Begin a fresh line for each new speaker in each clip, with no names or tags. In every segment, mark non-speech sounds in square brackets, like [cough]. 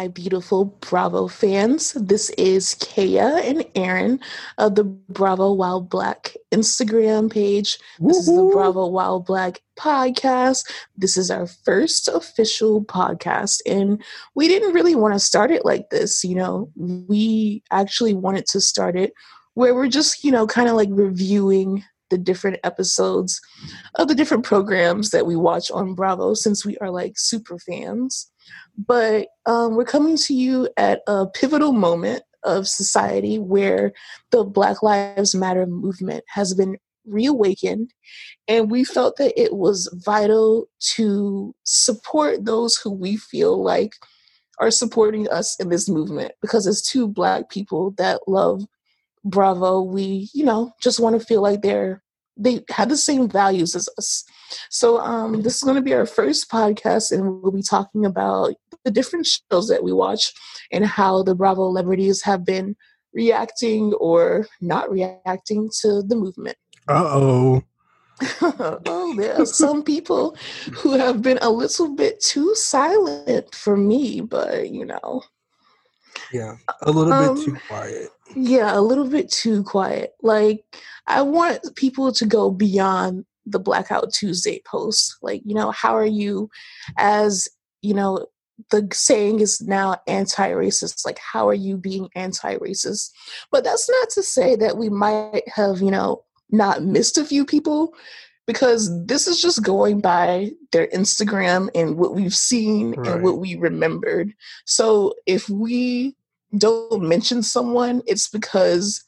My beautiful Bravo fans. This is Kaya and Aaron of the Bravo While Black Instagram page. This is the Bravo While Black podcast. This is our first official podcast, and we didn't really want to start it like this. You know, we actually wanted to start it where we're just, you know, kind of like reviewing the different episodes of the different programs that we watch on Bravo since we are like super fans. But um, we're coming to you at a pivotal moment of society where the Black Lives Matter movement has been reawakened. And we felt that it was vital to support those who we feel like are supporting us in this movement because as two Black people that love Bravo, we, you know, just want to feel like they're they have the same values as us. So um, this is going to be our first podcast, and we'll be talking about the different shows that we watch and how the Bravo celebrities have been reacting or not reacting to the movement.
Uh oh. [laughs]
oh, there are some people who have been a little bit too silent for me, but you know.
Yeah, a little um, bit too quiet.
Yeah, a little bit too quiet. Like, I want people to go beyond the Blackout Tuesday post. Like, you know, how are you as, you know, the saying is now anti-racist like how are you being anti-racist? But that's not to say that we might have you know not missed a few people because this is just going by their instagram and what we've seen right. and what we remembered. So if we don't mention someone it's because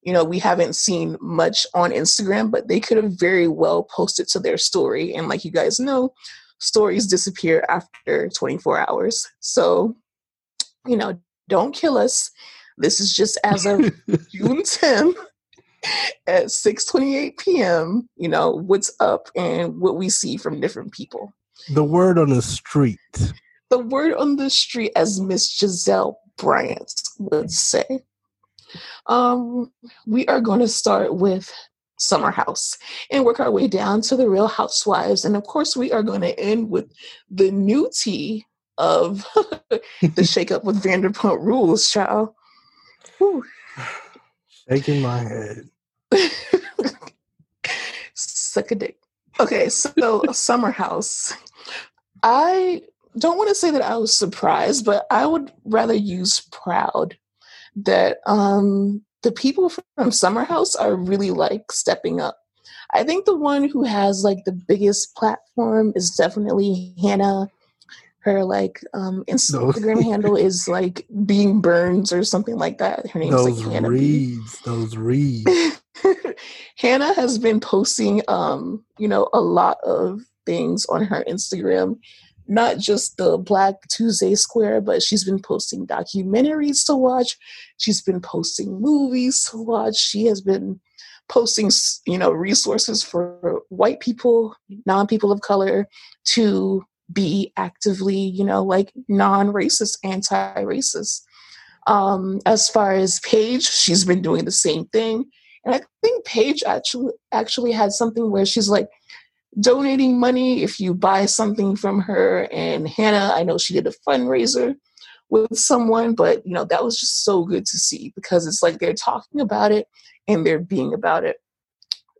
you know we haven't seen much on instagram but they could have very well posted to their story. And like you guys know stories disappear after 24 hours. So, you know, don't kill us. This is just as of [laughs] June 10th at 6:28 p.m. You know what's up and what we see from different people.
The word on the street.
The word on the street, as Miss Gizelle Bryant would say. Um, we are going to start with summer house and work our way down to the real housewives. And of course we are going to end with the new tea of [laughs] the shake up with vanderpump rules child. Whew.
shaking my head. [laughs]
Suck a dick. Okay so summer house. I don't want to say that i was surprised but i would rather use proud that um the people from Summer House are really like stepping up. I think the one who has like the biggest platform is definitely Hannah. Her like um [laughs] Instagram handle is like being Burns or something like that. Her name
those
is like Hannah
reads, those reads. [laughs]
Hannah has been posting um, you know, a lot of things on her Instagram not just the Black Tuesday Square, but she's been posting documentaries to watch. She's been posting movies to watch. She has been posting, you know, resources for white people, non people of color to be actively, you know, like non racist, anti racist. Um, as far as Paige, she's been doing the same thing. And I think Paige actually actually had something where she's like, donating money if you buy something from her. And Hannah, I know she did a fundraiser with someone, but you know, that was just so good to see because it's like they're talking about it and they're being about it.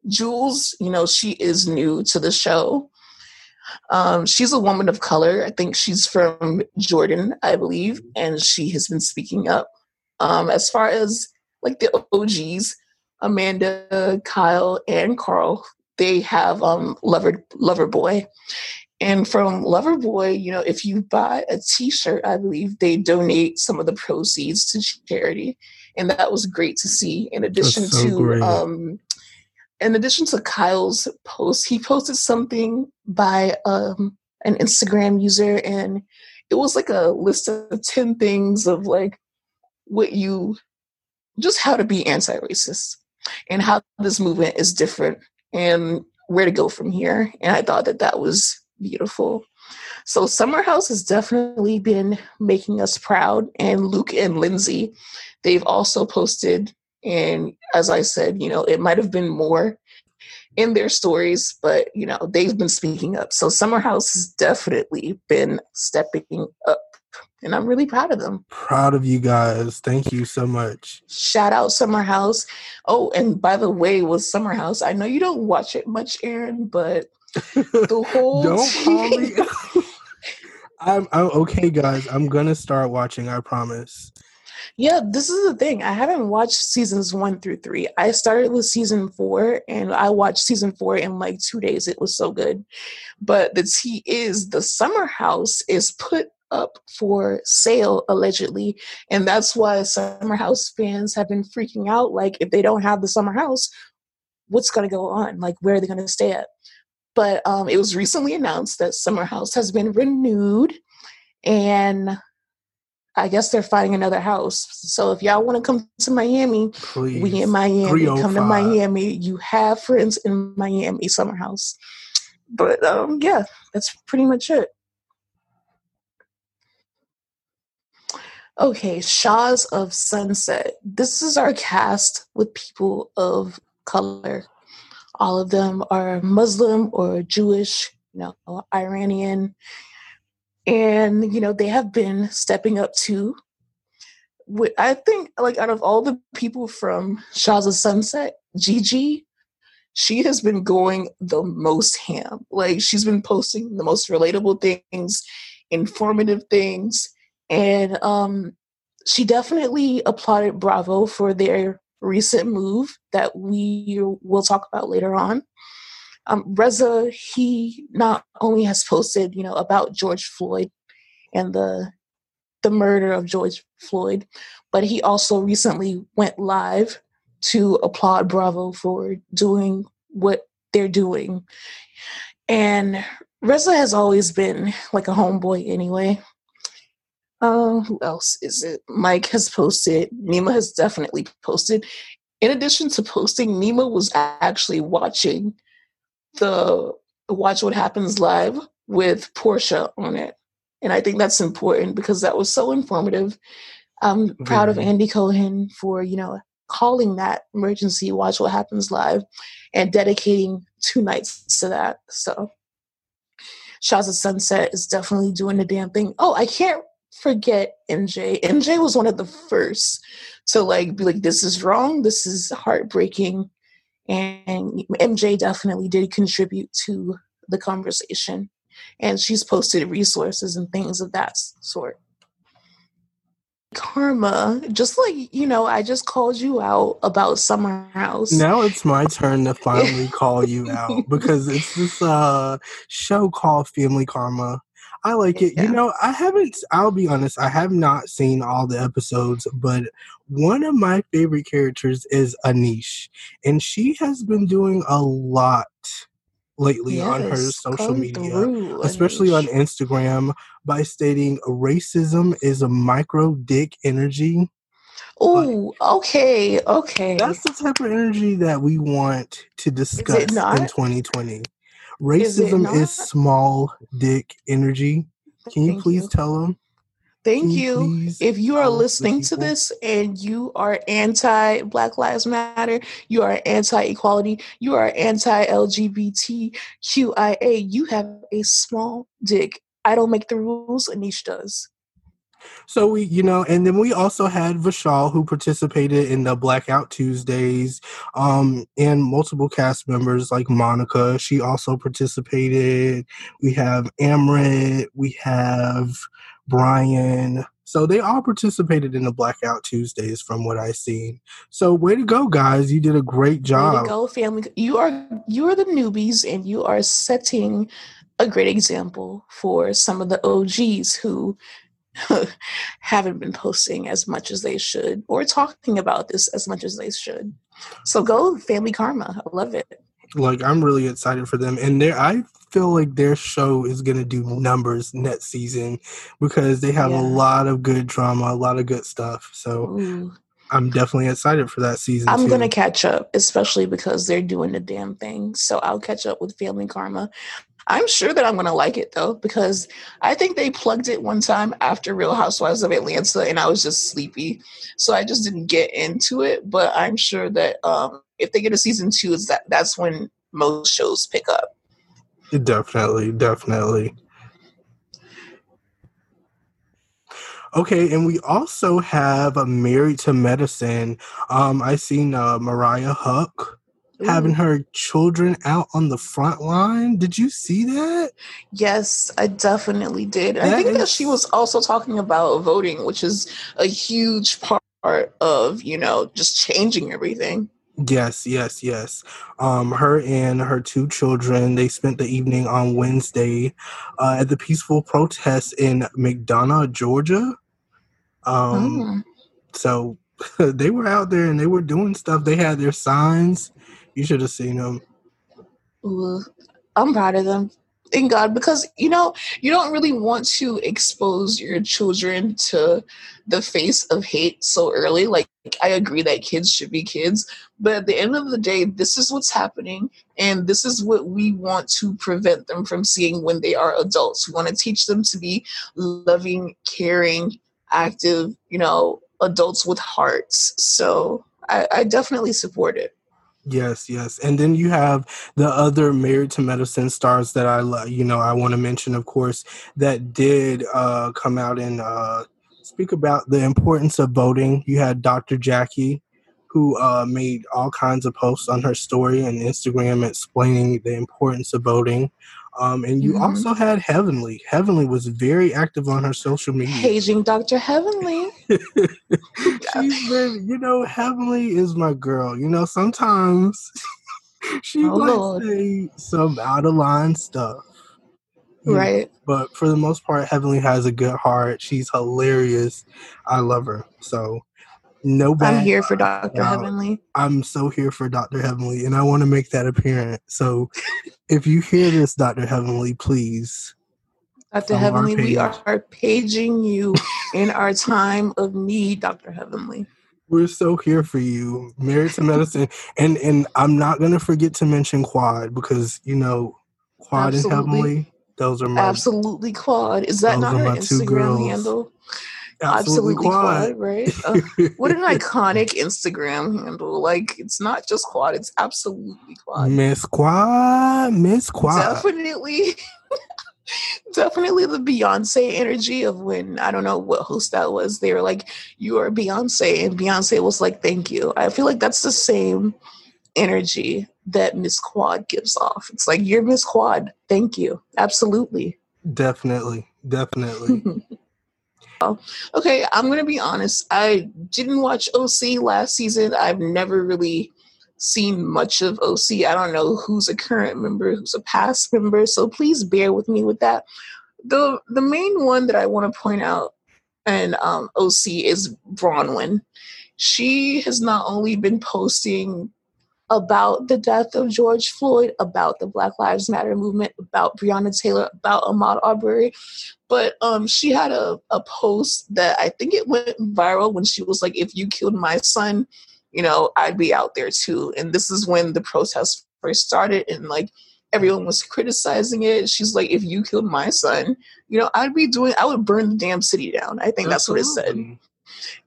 Jules, you know, she is new to the show. Um, she's a woman of color. I think she's from Jordan, I believe, and she has been speaking up. Um, as far as like the OGs, Amanda, Kyle, and Carl, they have um Lover Lover Boy. And from Lover Boy, you know, if you buy a T-shirt, I believe they donate some of the proceeds to charity, and that was great to see. In addition so to, great. um, in addition to Kyle's post, he posted something by um, an Instagram user, and it was like a list of ten things of like what you, just how to be anti-racist, and how this movement is different and where to go from here. And I thought that that was beautiful. So Summer House has definitely been making us proud. And Luke and Lindsay, they've also posted. And as I said, you know, it might have been more in their stories, but you know, they've been speaking up. So Summer House has definitely been stepping up. And I'm really proud of them.
Proud of you guys. Thank you so much.
Shout out Summer House. Oh, and by the way, with Summer House, I know you don't watch it much, Aaron, but the [laughs] whole
don't [laughs] call me. [laughs] I'm, I'm okay, guys. I'm gonna start watching. I promise.
Yeah, this is the thing. I haven't watched seasons one through three. I started with season four and I watched season four in like two days. It was so good. But the tea is the summer house is put up for sale allegedly. And that's why summer house fans have been freaking out. Like, if they don't have the summer house, what's going to go on? Like, where are they going to stay at? But um, it was recently announced that Summer House has been renewed, and I guess they're finding another house. So if y'all want to come to Miami, Please. we in Miami. Come to Miami. You have friends in Miami Summer House. But um, yeah, that's pretty much it. Okay, Shahs of Sunset. This is our cast with people of color. All of them are Muslim or Jewish, you know, Iranian. And, you know, they have been stepping up to, I think, like, out of all the people from Shahs of Sunset, Gigi, she has been going the most ham. Like, she's been posting the most relatable things, informative things. And um, she definitely applauded Bravo for their recent move that we will talk about later on. Um, Reza, he not only has posted, you know, about George Floyd and the the murder of George Floyd, but he also recently went live to applaud Bravo for doing what they're doing. And Reza has always been like a homeboy anyway. Uh, who else is it? Mike has posted. Nima has definitely posted. In addition to posting, Nima was actually watching the Watch What Happens Live with Porsha on it. And I think that's important because that was so informative. I'm proud of Andy Cohen for, you know, calling that emergency Watch What Happens Live and dedicating two nights to that. So of Sunset is definitely doing the damn thing. Oh, I can't forget MJ. MJ was one of the first to like be like, this is wrong, this is heartbreaking. And MJ definitely did contribute to the conversation. And she's posted resources and things of that sort. Karma, just like you know, I just called you out about Summer House.
Now it's my turn to finally call you out [laughs] because it's this uh show called Family Karma I like it. Yeah. You know, I haven't, I'll be honest, I have not seen all the episodes, but one of my favorite characters is Anish, and she has been doing a lot lately yes, on her social media, through, especially on Instagram, by stating racism is a micro dick energy.
Oh, okay, okay.
That's the type of energy that we want to discuss in 2020. Racism is, is, small dick energy. Can you Thank please you. tell them?
Thank you. you if you are listening to this and you are anti Black Lives Matter, you are anti equality, you are anti LGBTQIA, you have a small dick. I don't make the rules, Anish does.
So we, you know, and then we also had Vishal who participated in the Blackout Tuesdays, um, and multiple cast members like Monica. She also participated. We have Amrit. We have Brian. So they all participated in the Blackout Tuesdays, from what I've seen. So way to go, guys! You did a great job. Way to
go, family! You are you are the newbies, and you are setting a great example for some of the OGs who [laughs] haven't been posting as much as they should or talking about this as much as they should. So go Family Karma. I love it.
Like I'm really excited for them, and there I feel like their show is gonna do numbers next season because they have yeah. a lot of good drama, a lot of good stuff. So. Ooh. I'm definitely excited for that season.
I'm going to catch up, especially because they're doing the damn thing. So I'll catch up with Family Karma. I'm sure that I'm going to like it though, because I think they plugged it one time after Real Housewives of Atlanta and I was just sleepy. So I just didn't get into it. But I'm sure that um, if they get a season two, is that that's when most shows pick up.
Definitely, definitely. Okay, and we also have a Married to Medicine. Um, I seen uh, Mariah Ooh. Having her children out on the front line. Did you see that?
Yes, I definitely did. That I think is... that she was also talking about voting, which is a huge part of you know just changing everything.
Yes, yes, yes. Um, her and her two children they spent the evening on Wednesday uh, at the peaceful protest in McDonough, Georgia. Um, mm. so [laughs] they were out there and they were doing stuff. They had their signs. You should have seen them.
Ooh, I'm proud of them thank God because you know you don't really want to expose your children to the face of hate so early. Like I agree that kids should be kids, but at the end of the day, this is what's happening, and this is what we want to prevent them from seeing when they are adults. We want to teach them to be loving, caring, active, you know, adults with hearts. So I, I definitely support it.
Yes, yes. And then you have the other Married to Medicine stars that I love, you know, I want to mention of course that did uh come out and uh speak about the importance of voting. You had Dr. Jackie who uh made all kinds of posts on her story and Instagram explaining the importance of voting. Um, and you mm-hmm. also had Heavenly. Heavenly was very active on her social media.
Paging Dr. Heavenly. [laughs]
She's been, you know, Heavenly is my girl. You know, sometimes [laughs] she oh, might Lord. say some out of line stuff.
Right. Know?
But for the most part, Heavenly has a good heart. She's hilarious. I love her. So no bad.
I'm here for Dr. Heavenly.
I'm so here for Dr. Heavenly, and I want to make that apparent. So if you hear this, Dr. Heavenly, please.
Dr. Heavenly, we are paging you in our time of need, Dr. Heavenly.
We're so here for you, Married to Medicine, and and I'm not gonna forget to mention Quad because you know Quad Absolutely. and Heavenly. Those are my
Absolutely Quad. Is that not her Instagram handle? Absolutely, Absolutely quad. quad. right? [laughs] Uh, what an iconic Instagram handle! Like, it's not just quad; it's absolutely quad.
Miss Quad, Miss Quad.
Definitely, [laughs] definitely the Beyonce energy of when I don't know what host that was. They were like, "You are Beyonce," and Beyonce was like, "Thank you." I feel like that's the same energy that Miss Quad gives off. It's like, "You're Miss Quad. Thank you." Absolutely.
Definitely, definitely. [laughs]
Okay, I'm to be honest. I didn't watch OC last season. I've never really seen much of OC. I don't know who's a current member, who's a past [laughs] member, so please bear with me with that. The the main one that I want to point out and um, OC is Braunwyn. She has not only been posting about the death of George Floyd, about the Black Lives Matter movement, about Breonna Taylor, about Ahmaud Arbery. But um, she had a, a post that I think it went viral when she was like, if you killed my son, you know, I'd be out there too. And this is when the protest first started and like everyone was criticizing it. She's like, if you killed my son, you know, I'd be doing, I would burn the damn city down. I think Absolutely. that's what it said.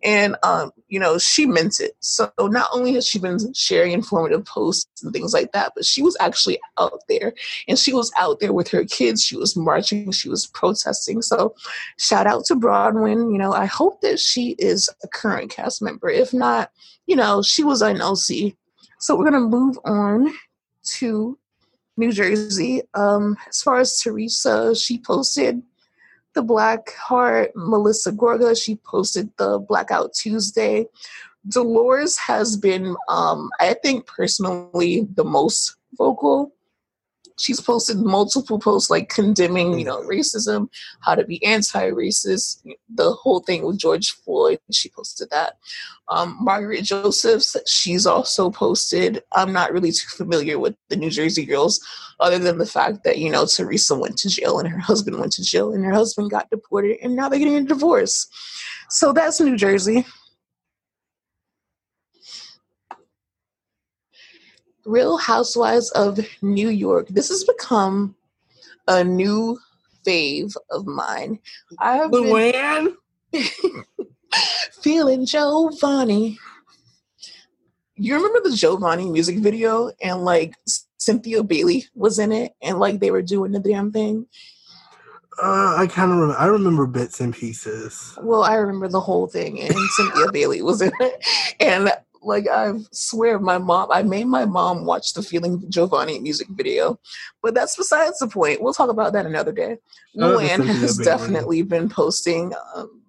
And, um, you know, she meant it. So not only has she been sharing informative posts and things like that, but she was actually out there and she was out there with her kids. She was marching, she was protesting. So shout out to Braunwyn. You know, I hope that she is a current cast member. If not, you know, she was an OC. So we're going to move on to New Jersey. Um, as far as Teresa, she posted the Black Heart, Melissa Gorga, she posted the Blackout Tuesday. Dolores has been, um, I think, personally the most vocal she's posted multiple posts like condemning, you know, racism, how to be anti-racist, the whole thing with George Floyd. She posted that. Um, Margaret Josephs, she's also posted. I'm not really too familiar with the New Jersey girls, other than the fact that you know Teresa went to jail and her husband went to jail and her husband got deported and now they're getting a divorce. So that's New Jersey. Real Housewives of New York. This has become a new fave of mine.
I have Luann
been [laughs] feeling Jovani. You remember the Jovani music video and like Cynthia Bailey was in it and like they were doing the damn thing?
Uh, I kind of remember. I remember bits and pieces.
Well, I remember the whole thing, and Cynthia Bailey was in it, and like I swear, my mom. I made my mom watch the Feeling Jovani music video, but that's besides the point. We'll talk about that another day. Oh, Luann has definitely been posting. Um,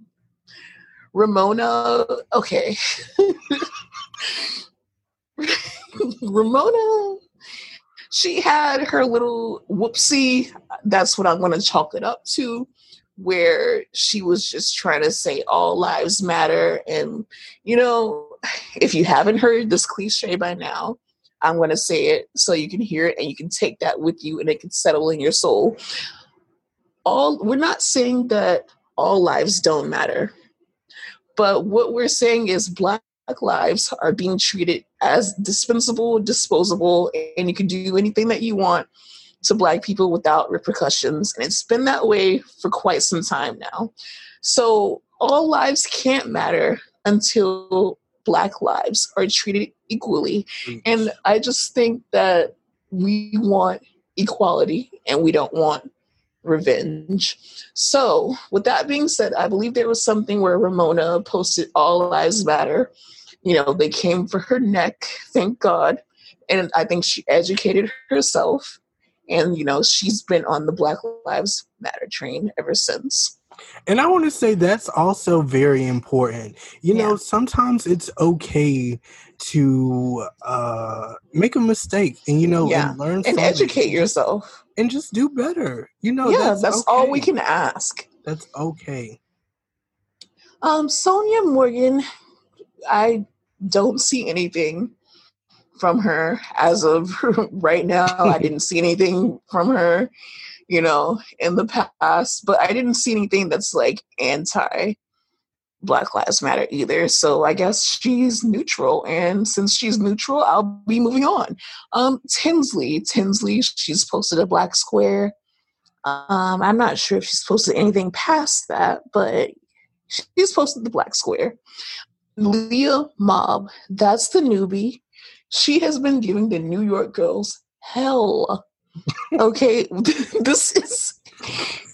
Ramona, okay. [laughs] Ramona, she had her little whoopsie. That's what I'm going to chalk it up to, where she was just trying to say all lives matter. And, you know, [laughs] if you haven't heard this cliche by now, I'm going to say it so you can hear it and you can take that with you and it can settle in your soul. All we're not saying that all lives don't matter. But what we're saying is black lives are being treated as dispensable, disposable, and you can do anything that you want to black people without repercussions. And it's been that way for quite some time now. So all lives can't matter until black lives are treated equally. Mm. And I just think that we want equality and we don't want revenge. So, with that being said, I believe there was something where Ramona posted All Lives Matter. You know, they came for her neck, thank God. And I think she educated herself. And, you know, she's been on the Black Lives Matter train ever since.
And I want to say that's also very important. You yeah. know, sometimes it's okay to uh, make a mistake and you know
yeah.
and learn
and educate yourself
and just do better. You know,
yeah, that's, that's okay. all we can ask.
That's okay.
Um, Sonja Morgan, I don't see anything from her as of [laughs] right now. I [laughs] didn't see anything from her you know, in the past, but I didn't see anything that's like anti Black Lives Matter either. So I guess she's neutral. And since she's neutral, I'll be moving on. Um, Tinsley, Tinsley, she's posted a black square. Um, I'm not sure if she's posted anything past that, but she's posted the black square. Leah Mob, that's the newbie. She has been giving the New York girls hell okay, [laughs] this is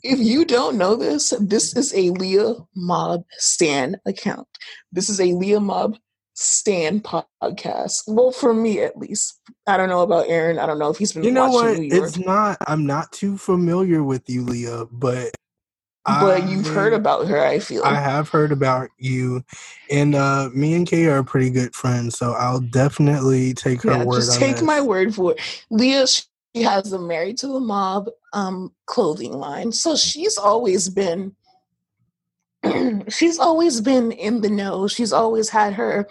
if you don't know this, this is a Leah Mob Stan account. This is a Leah Mob Stan podcast. Well, for me at least. I don't know about Aaron. I don't know if he's been.
You know what? It's not. I'm not too familiar with you, Leah, but.
But I, you've heard about her, I feel.
I have heard about you, and uh, me and Kay are pretty good friends, so I'll definitely take her yeah, word.
Just take my word for it. Leah, she has a Married to the Mob um, clothing line. So she's always been [clears throat] she's always been in the know. She's always had her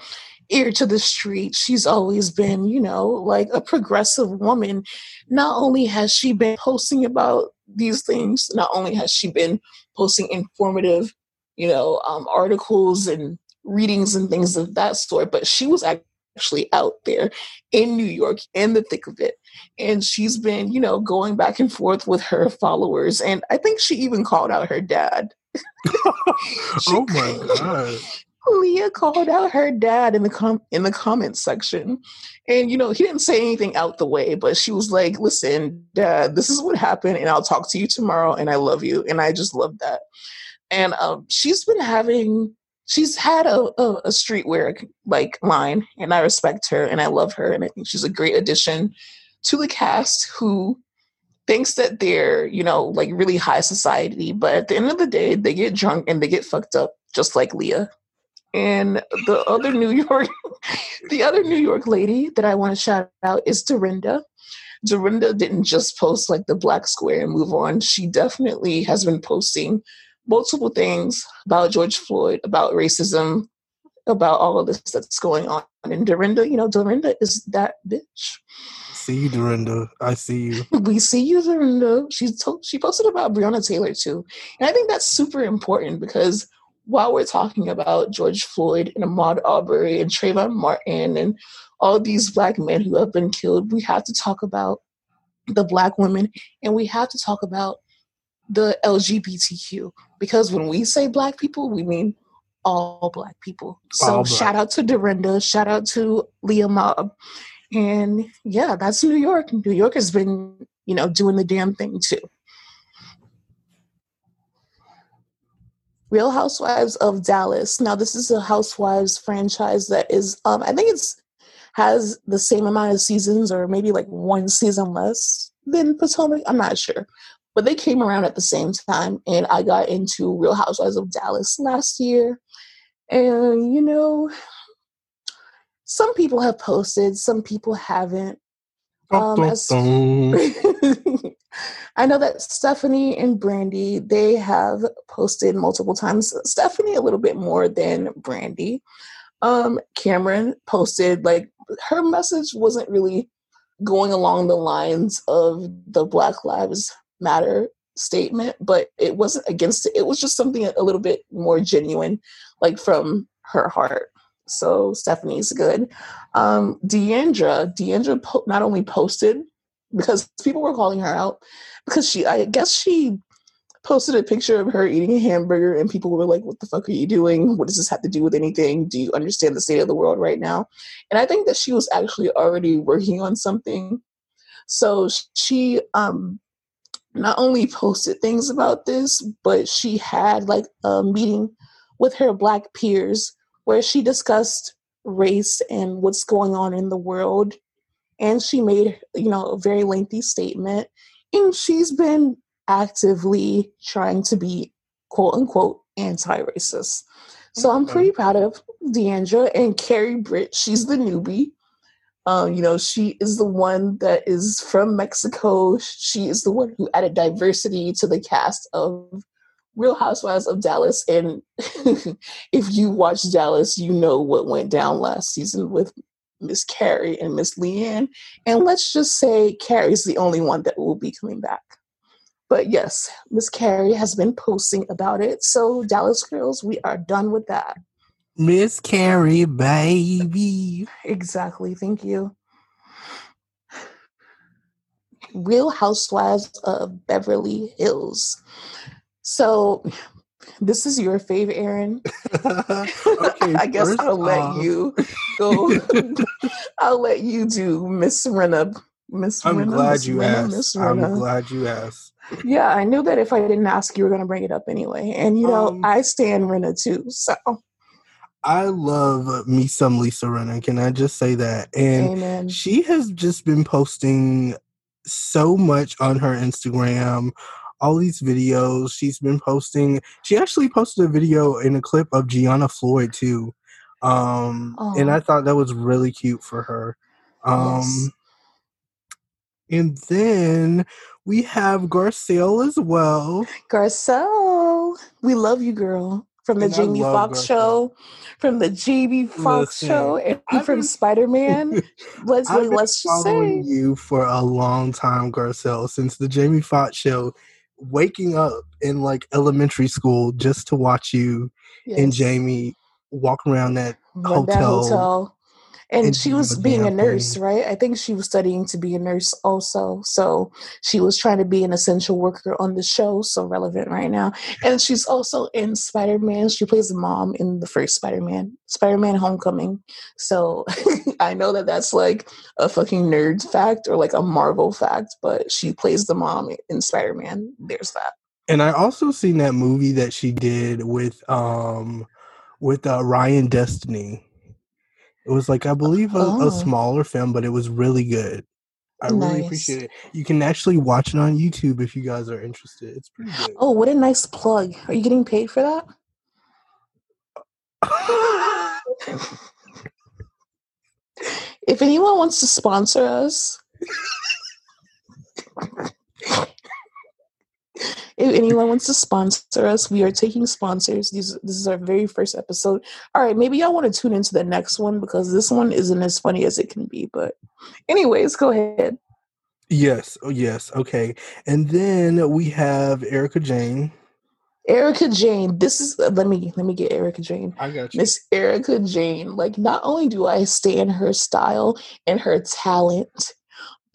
ear to the street. She's always been, you know, like a progressive woman. Not only has she been posting about these things, not only has she been posting informative, you know, um, articles and readings and things of that sort, but she was actually out there in New York in the thick of it and she's been, you know, going back and forth with her followers. And I think she even called out her dad. [laughs]
oh my [laughs] god.
Leah called out her dad in the com- in the comments section, and you know he didn't say anything out the way, but she was like, "Listen, Dad, this is what happened, and I'll talk to you tomorrow, and I love you." And I just love that. And um, she's been having, she's had a, a, a streetwear like line, and I respect her, and I love her, and I think she's a great addition to the cast who thinks that they're, you know, like really high society, but at the end of the day, they get drunk and they get fucked up just like Leah. And the other New York, [laughs] the other New York lady that I want to shout out is Dorinda. Dorinda didn't just post like the black square and move on. She definitely has been posting multiple things about George Floyd, about racism, about all of this that's going on. And Dorinda, you know, Dorinda is that bitch
see you, Dorinda. I see you. [laughs]
we see you, Dorinda. She told, she posted about Breonna Taylor too, and I think that's super important because while we're talking about George Floyd and Ahmaud Arbery and Trayvon Martin and all these black men who have been killed, we have to talk about the black women and we have to talk about the LGBTQ because when we say black people, we mean all black people. So black. shout out to Dorinda, shout out to Leah Mob, and yeah, that's New York. New York has been, you know, doing the damn thing too. Real Housewives of Dallas. Now, this is a Housewives franchise that is, um, I think it's has the same amount of seasons, or maybe like one season less than Potomac. I'm not sure, but they came around at the same time, and I got into Real Housewives of Dallas last year. And you know, some people have posted, some people haven't. Um, as, [laughs] I know that Stephanie and Brandi, they have posted multiple times. Stephanie a little bit more than Brandi. Um, Kameron posted like her message wasn't really going along the lines of the Black Lives Matter statement, but it wasn't against it. It was just something a little bit more genuine, like from her heart. So Stephanie's good. Um, Deandra, D'Andra po- not only posted because people were calling her out because she, I guess she posted a picture of her eating a hamburger and people were like, What the fuck are you doing? What does this have to do with anything? Do you understand the state of the world right now? And I think that she was actually already working on something. So she um, not only posted things about this, but she had like a meeting with her black peers where she discussed race and what's going on in the world and she made you know a very lengthy statement and she's been actively trying to be quote unquote anti-racist. So i'm pretty proud of d'andra and carrie britt. She's the newbie. Um, you know she is the one that is from mexico. She is the one who added diversity to the cast of real housewives of dallas. And [laughs] if you watch dallas you know what went down last season with Miss Carrie and Miss LeeAnne. And let's just say Carrie's the only one that will be coming back. But yes, Miss Carrie has been posting about it. So, Dallas Girls, we are done with that.
Miss Carrie, baby.
Exactly. Thank you. Real Housewives of Beverly Hills. So, this is your fave, Aaron. [laughs] [laughs] okay, I guess I'll let you go. [laughs] I'll let you do Miss Rinna. Miss Rinna.
I'm glad Miss you asked. I'm glad you asked.
Yeah, I knew that if I didn't ask, you were going to bring it up anyway. And you know, um, I stand Rinna too. So
I love me some Lisa Rinna. Can I just say that? And Amen. she has just been posting so much on her Instagram all these videos she's been posting. She actually posted a video in a clip of Gianna Floyd too. Um and I thought that was really cute for her. Um yes. and then we have Garcelle as well.
Garcelle, we love you, girl. From the and Jamie Foxx show, from the Jamie Foxx show, and I've from Spider Man. [laughs] let's let's just say
you for a long time, Garcelle, since the Jamie Foxx show waking up in like elementary school just to watch you yes. and Jamie walk around that hotel. That hotel
and, she was being a nurse right? I think she was studying to be a nurse also. So she was trying to be an essential worker on the show so relevant right now. And she's also in spider-man. She plays the mom in the first spider-man spider-man homecoming. So [laughs] i know that that's like a fucking nerd fact or like a marvel fact but she plays the mom in spider-man. There's that.
And i also seen that movie that she did with um with uh, ryan destiny it was like I uh, believe a, oh. a smaller film, but it was really good. I nice. really appreciate it. You can actually watch it on YouTube if you guys are interested. It's pretty good.
Oh, what a nice plug! Are you getting paid for that? [laughs] if anyone wants to sponsor us, [laughs] [laughs] if anyone wants to sponsor us, we are taking sponsors. These this is our very first episode. All right, maybe y'all want to tune into the next one because this one isn't as funny as it can be. But anyways, go ahead.
Yes. Oh, yes. Okay. And then we have Erika Jayne.
Erika Jayne, This is uh, let me let me get Erika Jayne.
I got you.
Miss Erika Jayne. Like not only do I stand her style and her talent,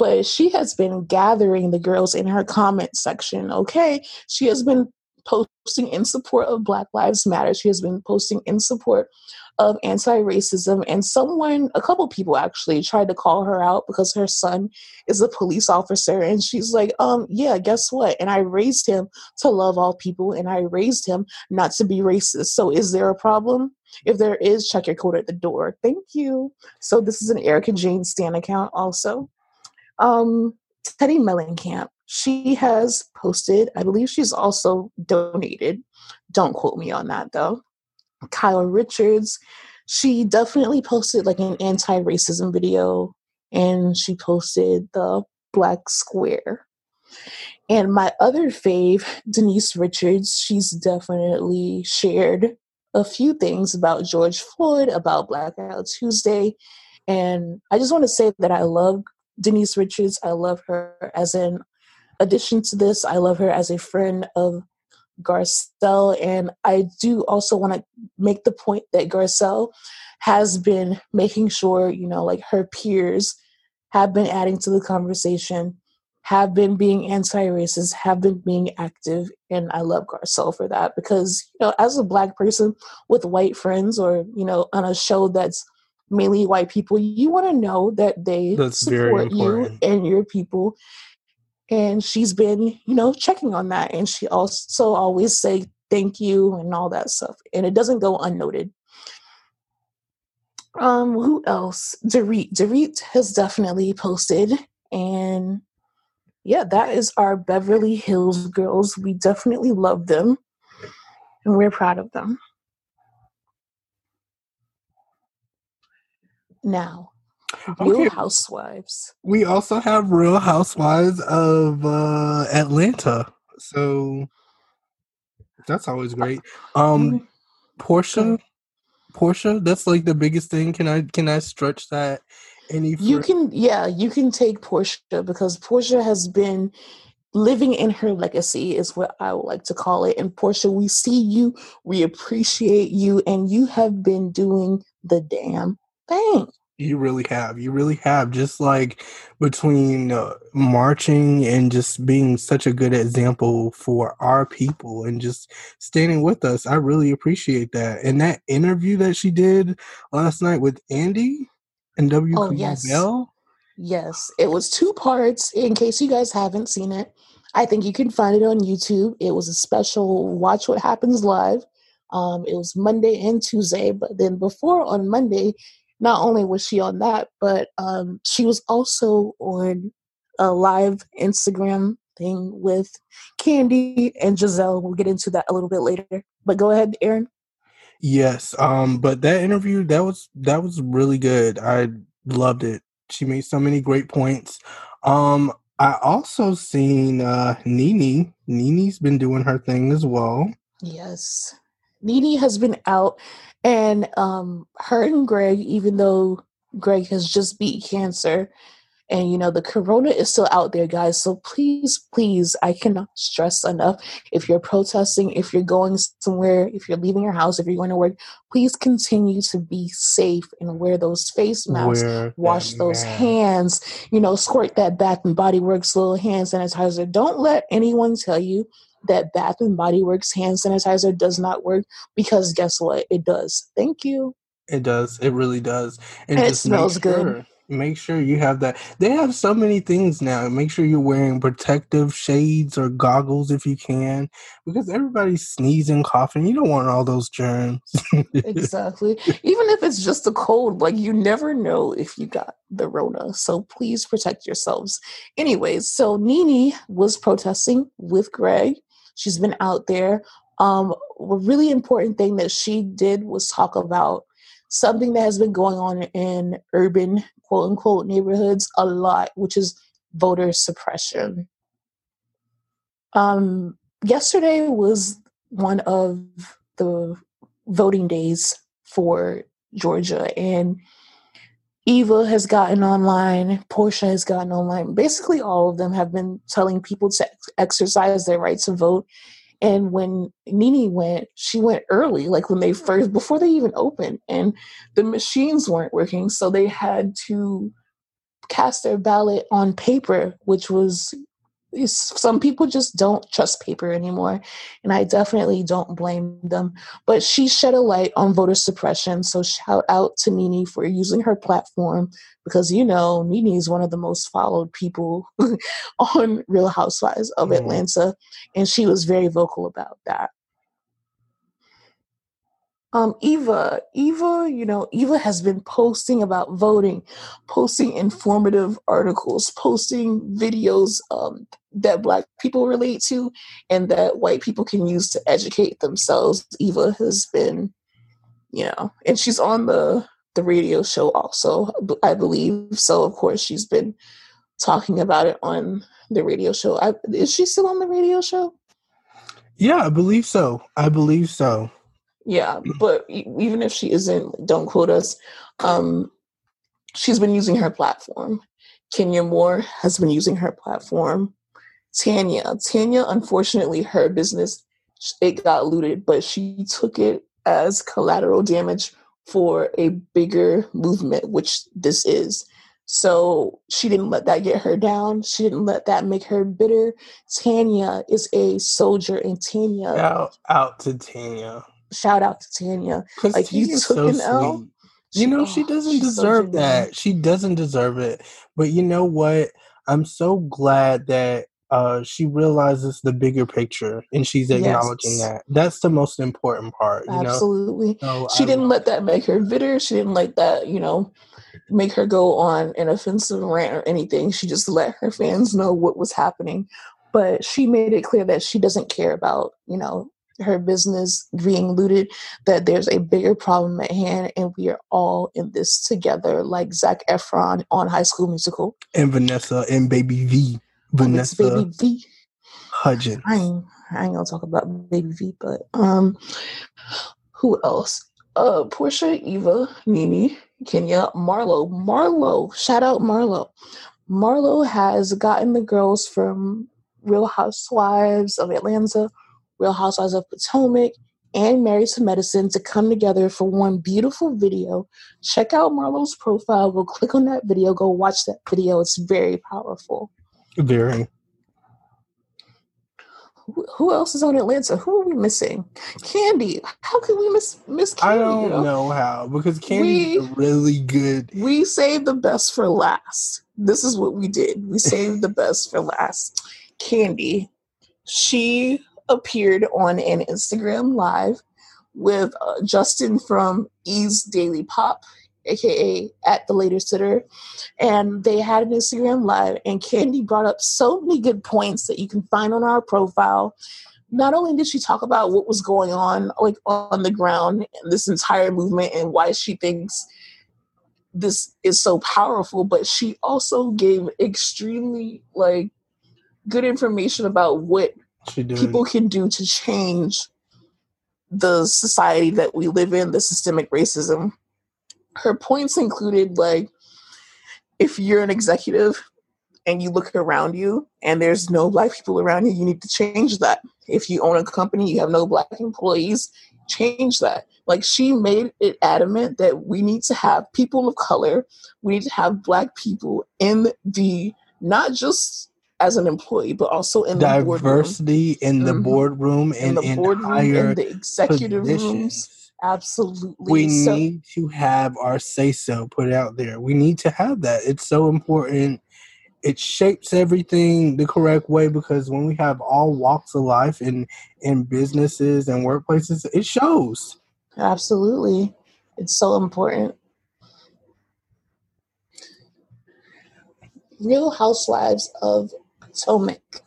but she has been gathering the girls in her comment section. Okay, she has been posting in support of Black Lives Matter. She has been posting in support of anti-racism and someone a couple people actually tried to call her out because her son is a police officer and she's like um yeah guess what? And i raised him to love all people and i raised him not to be racist. So is there a problem? If there is check your code at the door. Thank you. So this is an erika jayne stan account also um teddi mellencamp she has posted, I believe she's also donated. Don't quote me on that though. Kyle Richards, she definitely posted like an anti racism video and she posted the black square. And my other fave, Denise Richards, she's definitely shared a few things about George Floyd, about Blackout Tuesday. And I just want to say that I love Denise Richards. I love her as an addition to this, I love her as a friend of Garcelle. And I do also want to make the point that Garcelle has been making sure, you know, like her peers have been adding to the conversation, have been being anti racist, have been being active. And I love Garcelle for that because, you know, as a black person with white friends or, you know, on a show that's mainly white people, you want to know that they that's support you and your people. And she's been you know checking on that and she also always say thank you and all that stuff and it doesn't go unnoted. Um who else? Dorit Dorit has definitely posted and yeah that is our Beverly Hills girls. We definitely love them and we're proud of them now Real okay. Housewives.
We also have Real Housewives of uh, Atlanta. So that's always great. Um mm-hmm. Porsha Porsha, that's like the biggest thing. Can I can I stretch that any
further? You can yeah, you can take Porsha because Porsha has been living in her legacy is what I would like to call it. And Porsha, we see you, we appreciate you, and you have been doing the damn thing.
You really have. You really have. Just like between uh, marching and just being such a good example for our people and just standing with us. I really appreciate that. And that interview that she did last night with Andy and W. Oh,
yes. Bell. Yes. It was two parts. In case you guys haven't seen it, I think you can find it on YouTube. It was a special Watch What Happens Live. Um, it was Monday and Tuesday, but then before on Monday, not only was she on that, but um, she was also on a live Instagram thing with Kandi and Gizelle. We'll get into that a little bit later. But go ahead, Aaron.
Yes, um, but that interview that was that was really good. I loved it. She made so many great points. Um, I also seen uh Nene. Nene's been doing her thing as well.
Yes. Nene has been out and um, her and Greg, even though Greg has just beat cancer, and you know the corona is still out there guys so please please i cannot stress enough if you're protesting if you're going somewhere if you're leaving your house if you're going to work please continue to be safe and wear those face masks wear wash those mask. hands you know squirt that bath and body works little hand sanitizer don't let anyone tell you that Bath and Body Works hand sanitizer does not work because guess what? It does. Thank you.
It does. It really does.
And, it smells sure, good.
Make sure you have that. They have so many things now. Make sure you're wearing protective shades or goggles if you can, because everybody's sneezing, coughing. You don't want all those germs.
exactly. [laughs] Even if it's just a cold, like you never know if you got the Rona. So please protect yourselves. Anyways, so Nene was protesting with Greg She's been out there. Um, a really important thing that she did was talk about something that has been going on in urban quote unquote neighborhoods a lot, which is voter suppression. Um, yesterday was one of the voting days for Georgia, and Eva has gotten online, Porsha has gotten online. Basically, all of them have been telling people to exercise their right to vote. And when Nene went, she went early, like when they hmm. first, before they even opened, and the machines weren't working. So they had to cast their ballot on paper, which was some people just don't trust paper anymore and i definitely don't blame them but she shed a light on voter suppression so shout out to nene for using her platform because you know nene is one of the most followed people [laughs] on real housewives of mm. atlanta and she was very vocal about that um, Eva, Eva, you know, Eva has been posting about voting, posting informative articles, posting videos um, that Black people relate to and that white people can use to educate themselves. Eva has been, you know, and she's on the the radio show also, I believe. So of course she's been talking about it on the radio show. I, is she still on the radio show?
Yeah, I believe so. I believe so.
Yeah, but even if she isn't, don't quote us. Um, she's been using her platform. Kenya Moore has been using her platform. Tanya, Tanya, unfortunately, her business it got looted, but she took it as collateral damage for a bigger movement, which this is. So she didn't let that get her down. She didn't let that make her bitter. Tanya is a soldier, and Tanya
out out to Tanya
shout out to Tanya. Like you took so an L.
You know, she doesn't deserve so that. She doesn't deserve it. But you know what? I'm so glad that uh, she realizes the bigger picture and she's acknowledging yes. that. That's the most important part.
Absolutely. So she I, didn't let that make her bitter. She didn't let that, you know, make her go on an offensive rant or anything. She just let her fans know what was happening. But she made it clear that she doesn't care about, you know, her business being looted, that there's a bigger problem at hand, and we are all in this together, like Zac Efron on High School Musical,
and Vanessa and Baby V, Vanessa Baby V, Hudgens.
I ain't, I ain't gonna talk about Baby V, but um, who else? Uh, Porsha, Eva, Nene, Kenya, Marlo, Marlo. Shout out Marlo. Marlo has gotten the girls from Real Housewives of Atlanta Real Housewives of Potomac, and Married to Medicine to come together for one beautiful video. Check out Marlo's profile. Go click on that video. Go watch that video. It's very powerful.
Very.
Who, else is on Atlanta? Who are we missing? Kandi. How can we miss miss Kandi?
I don't you know? know? how because Kandi's really good.
We saved the best for last. This is what we did. We saved the best for last. Kandi. She appeared on an Instagram live with uh, Justin from E's Daily Pop, aka at the later sitter, and they had an Instagram live. And Kandi brought up so many good points that you can find on our profile. Not only did she talk about what was going on, like on the ground, this entire movement, and why she thinks this is so powerful, but she also gave extremely like good information about what people can do to change the society that we live in, the systemic racism. Her points included like if you're an executive and you look around you and there's no black people around you, you need to change that. If you own a company, you have no black employees, change that. Like she made it adamant that we need to have people of color, we need to have black people in the not just as an employee, but also in
diversity
the
in the mm-hmm. boardroom and in, the boardroom and
the executive positions. rooms. Absolutely,
we so, need to have our say so put out there. We need to have that. It's so important. It shapes everything the correct way because when we have all walks of life in in businesses and workplaces, it shows.
Absolutely, it's so important. Real Housewives of Potomac.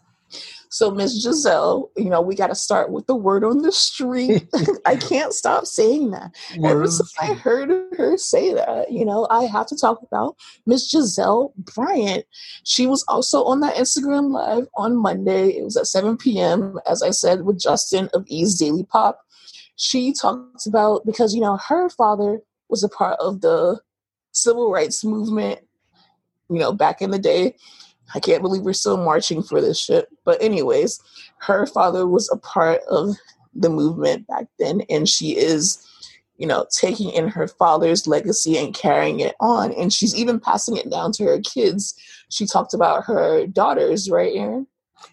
So Miss Gizelle, you know, we got to start with the word on the street. [laughs] [laughs] I can't stop saying that. Ever since I heard her say that, you know, I have to talk about Miss Gizelle Bryant. She was also on that Instagram live on Monday. It was at 7 p.m. As I said with Justin of E's Daily Pop. She talked about because you know her father was a part of the civil rights movement, you know, back in the day I can't believe we're still marching for this shit. But, anyways, her father was a part of the movement back then, and she is, you know, taking in her father's legacy and carrying it on. And she's even passing it down to her kids. She talked about her daughters, right, Aaron?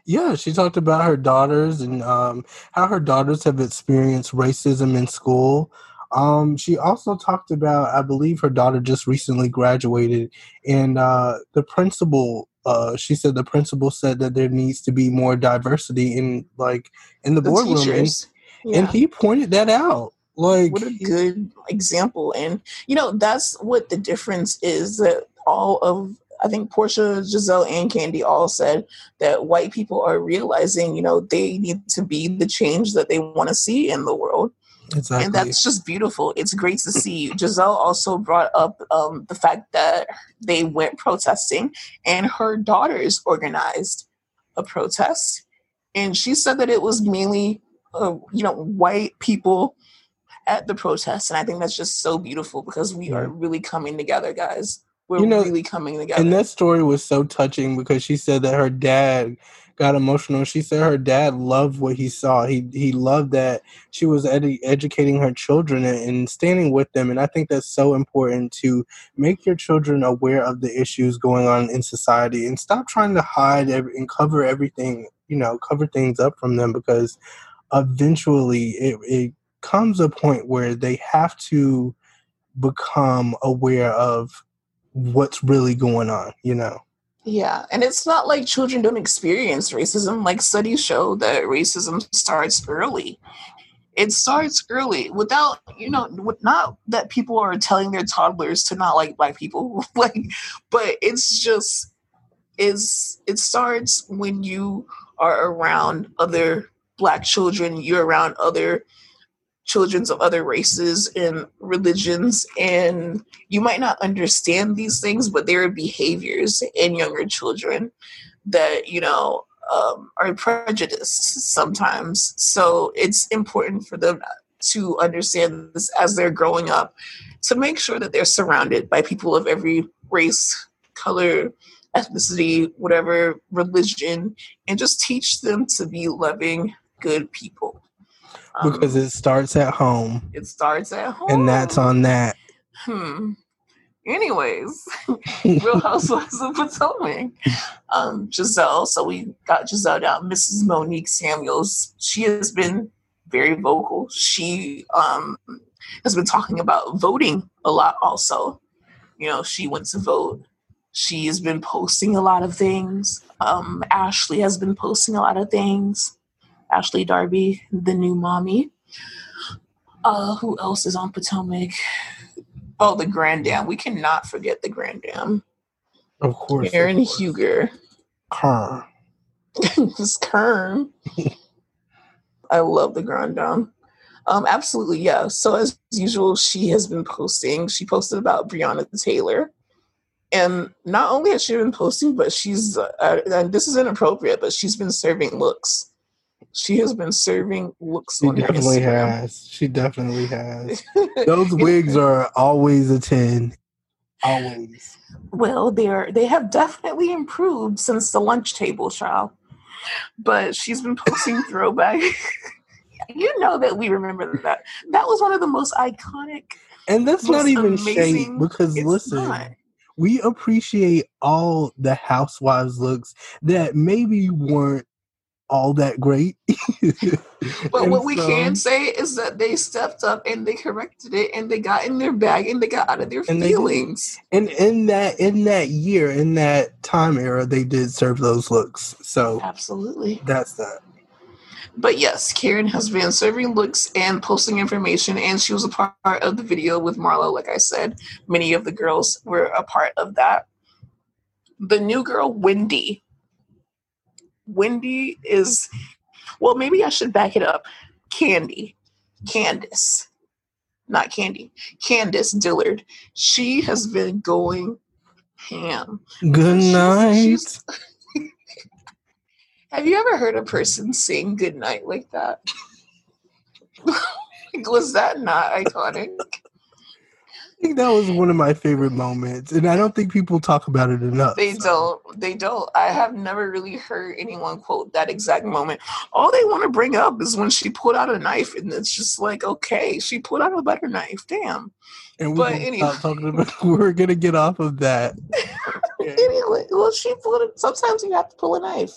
Yeah, she talked about her daughters and um, how her daughters have experienced racism in school. Um, she also talked about, I believe, her daughter just recently graduated, and uh, the principal. Uh, she said the principal said that there needs to be more diversity in like in the, the boardroom, and, yeah. and he pointed that out. Like,
what a good example, and you know that's what the difference is that all of I think Porsha, Gizelle, and Kandi all said that white people are realizing, you know, they need to be the change that they want to see in the world. Exactly. And that's just beautiful. It's great to see. Gizelle also brought up um, the fact that they went protesting and her daughters organized a protest. And she said that it was mainly, uh, you know, white people at the protest. And I think that's just so beautiful because we are really coming together, guys we're you know, really coming together.
And that story was so touching because she said that her dad got emotional. She said her dad loved what he saw. He he loved that she was educating her children and, and, standing with them. And I think that's so important to make your children aware of the issues going on in society and stop trying to hide every, and cover everything. You know, cover things up from them because eventually it, it comes a point where they have to become aware of what's really going on, you know?
Yeah, and it's not like children don't experience racism. Like studies show that racism starts early. It starts early without, you know, not that people are telling their toddlers to not like black people, [laughs] like, but it's just is it starts when you are around other black children, you're around other children of other races and religions and you might not understand these things but there are behaviors in younger children that you know um, are prejudiced sometimes. So it's important for them to understand this as they're growing up to make sure that they're surrounded by people of every race color ethnicity whatever religion and just teach them to be loving good people
because um, it starts at home.
It starts at home.
And that's on that.
Hmm. Anyways, [laughs] Real Housewives of Potomac. Um, Gizelle. So we got Gizelle down. Mrs. Monique Samuels. She has been very vocal. She um, has been talking about voting a lot. Also, you know, she went to vote. She has been posting a lot of things. Um, Ashley has been posting a lot of things. Ashley Darby, the new mommy. Uh, who else is on Potomac? Oh, the Grande Dame. We cannot forget the Grande Dame.
Of course.
Aaron of course. Huger.
Kern. [laughs]
Just Kern. [laughs] I love the Grande Dame. Um, absolutely, yeah. So as usual, she has been posting. She posted about Breonna Taylor. And not only has she been posting, but she's, uh, and this is inappropriate, but she's been serving looks she has been serving looks
she definitely has. She definitely has. [laughs] Those wigs are always a 10 always.
Well they're they have definitely improved since the lunch table trial but she's been posting [laughs] throwback. [laughs] You know that we remember that. That was one of the most iconic
and that's not even shade because listen not. we appreciate all the housewives looks that maybe weren't all that great.
but [laughs] what so, we can say is that they stepped up and they corrected it and they got in their bag and they got out of their feelings.
and in that in that year, in that time era, they did serve those looks. So
absolutely,
that's that.
But yes, Karen has been serving looks and posting information, and she was a part of the video with Marlo. Like I said, many of the girls were a part of that. The new girl, Wendy, Wendy is, well, maybe I should back it up. Candy, Candace, not Candy, Candace Dillard. She has been going ham.
Good night. [laughs]
have you ever heard a person sing good night like that? like, [laughs] Was that not iconic?
Think that was one of my favorite moments, and I don't think people talk about it enough.
They so. don't. They don't. I have never really heard anyone quote that exact moment. All they want to bring up is when she pulled out a knife, and it's just like, okay, she pulled out a butter knife. Damn.
And we but anyway. talking about [laughs] we're gonna get off of that. [laughs]
Okay. Anyway, well, she pulled it. Sometimes you have to pull a knife.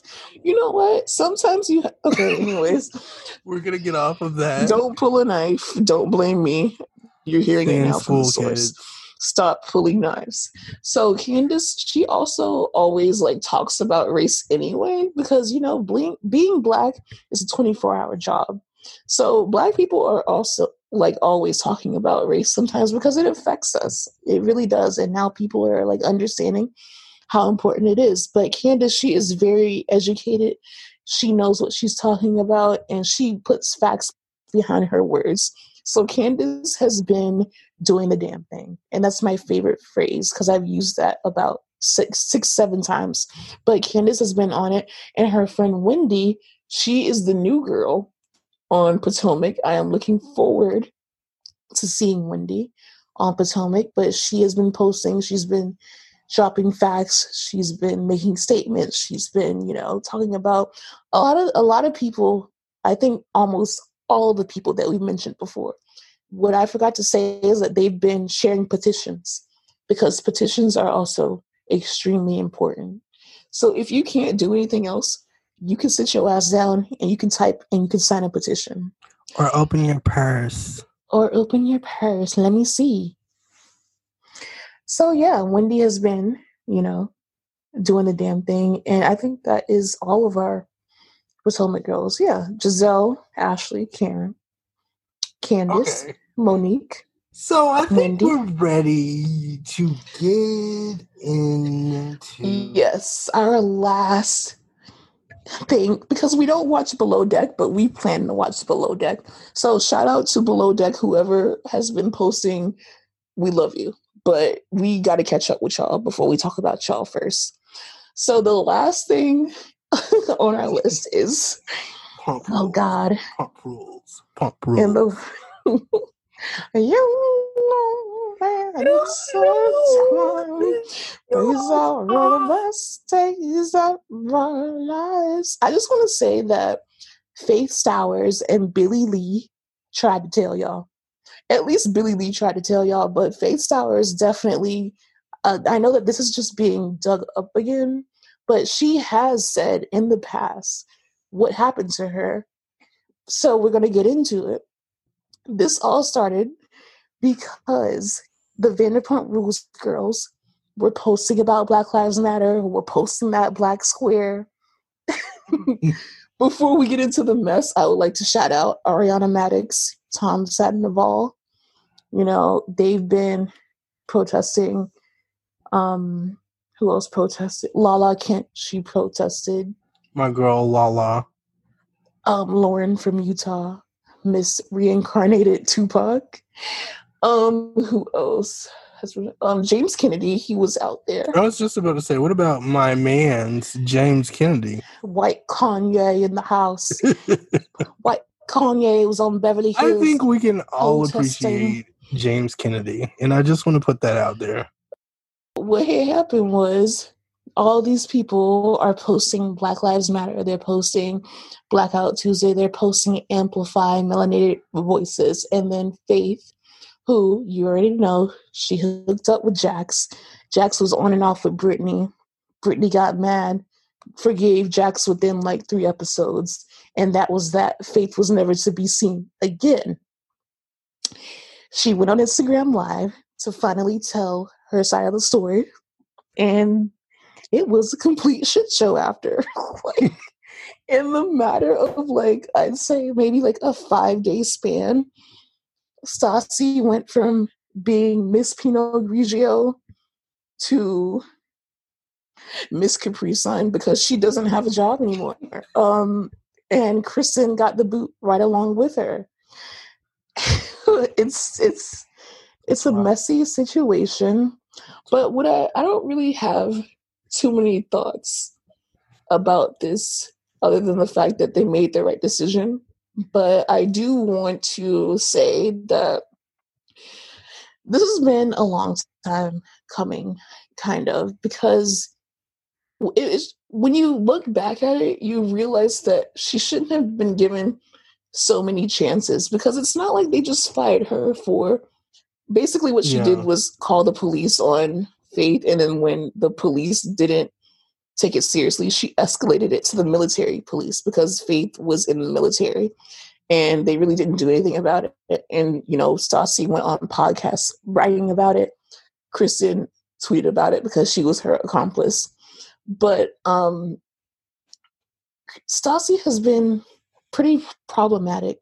You know what? Sometimes you. Ha- okay. Anyways, [laughs]
we're gonna get off of that.
Don't pull a knife. Don't blame me. You're hearing it now from the source. Stop pulling knives. So Candace, she also always like talks about race anyway because you know being being black is a 24 hour job. So black people are also like always talking about race sometimes because it affects us. It really does. And now people are like understanding how important it is. But Candace, she is very educated. She knows what she's talking about and she puts facts behind her words. So Candace has been doing the damn thing. And that's my favorite phrase because I've used that about six, six, seven times. But Candace has been on it. And her friend Wendy, she is the new girl on Potomac. I am looking forward to seeing Wendy on Potomac, but she has been posting, she's been dropping facts, she's been making statements, she's been, you know, talking about a lot of a lot of people, I think almost all the people that we mentioned before. What I forgot to say is that they've been sharing petitions because petitions are also extremely important. So if you can't do anything else, you can sit your ass down and you can type and you can sign a petition.
Or open your purse.
Or open your purse. Let me see. So yeah, Wendy has been, you know, doing the damn thing. And I think that is all of our Potomac girls. Yeah. Gizelle, Ashley, Karen, Candace, okay. Monique.
So I think Wendy. we're ready to get into
Yes, our last thing because we don't watch Below Deck, but we plan to watch Below Deck. So shout out to Below Deck, whoever has been posting. We love you, but we got to catch up with y'all before we talk about y'all first. So the last thing [laughs] on our list is Pump oh rules. God,
pump rules, pump rules. The [laughs]
you know that it's so time. These are the best days of our lives. I just want to say that Faith Stowers and Billie Lee tried to tell y'all. At least Billie Lee tried to tell y'all, but Faith Stowers definitely. Uh, I know that this is just being dug up again, but she has said in the past what happened to her. So we're going to get into it. This all started because the Vanderpump Rules girls were posting about Black Lives Matter, were posting that black square. [laughs] Before we get into the mess, I would like to shout out Ariana Madix, Tom Sandoval. You know, they've been protesting. Um, who else protested? Lala Kent, she protested.
My girl Lala.
Um, Lauren from Utah, Miss Reincarnated Tupac. Um, who else? Um, James Kennedy, he was out there.
I was just about to say, what about my man's James Kennedy?
White Kanye in the house. [laughs] White Kanye was on Beverly Hills.
I think we can all appreciate James Kennedy, and I just want to put that out there.
What had happened was all these people are posting Black Lives Matter. They're posting Blackout Tuesday. They're posting Amplify Melanated Voices. And then Faith who you already know she hooked up with Jax. Jax was on and off with Brittany. Brittany got mad, forgave Jax within like three episodes, and that was that. Faith was never to be seen again. She went on Instagram Live to finally tell her side of the story, and it was a complete shit show after. [laughs] like, in the matter of like, I'd say maybe like a five day span, Stassi went from being Miss Pinot Grigio to Miss Capri Sun because she doesn't have a job anymore. Um, and Kristen got the boot right along with her. [laughs] it's it's it's a messy situation, but what I I don't really have too many thoughts about this other than the fact that they made the right decision. But I do want to say that this has been a long time coming, kind of, because it is when you look back at it, you realize that she shouldn't have been given so many chances because it's not like they just fired her for basically what she yeah. did was call the police on Faith, and then when the police didn't take it seriously, she escalated it to the military police because Faith was in the military, and they really didn't do anything about it. And you know, Stassi went on podcasts writing about it. Kristen tweeted about it because she was her accomplice. But um Stassi has been pretty problematic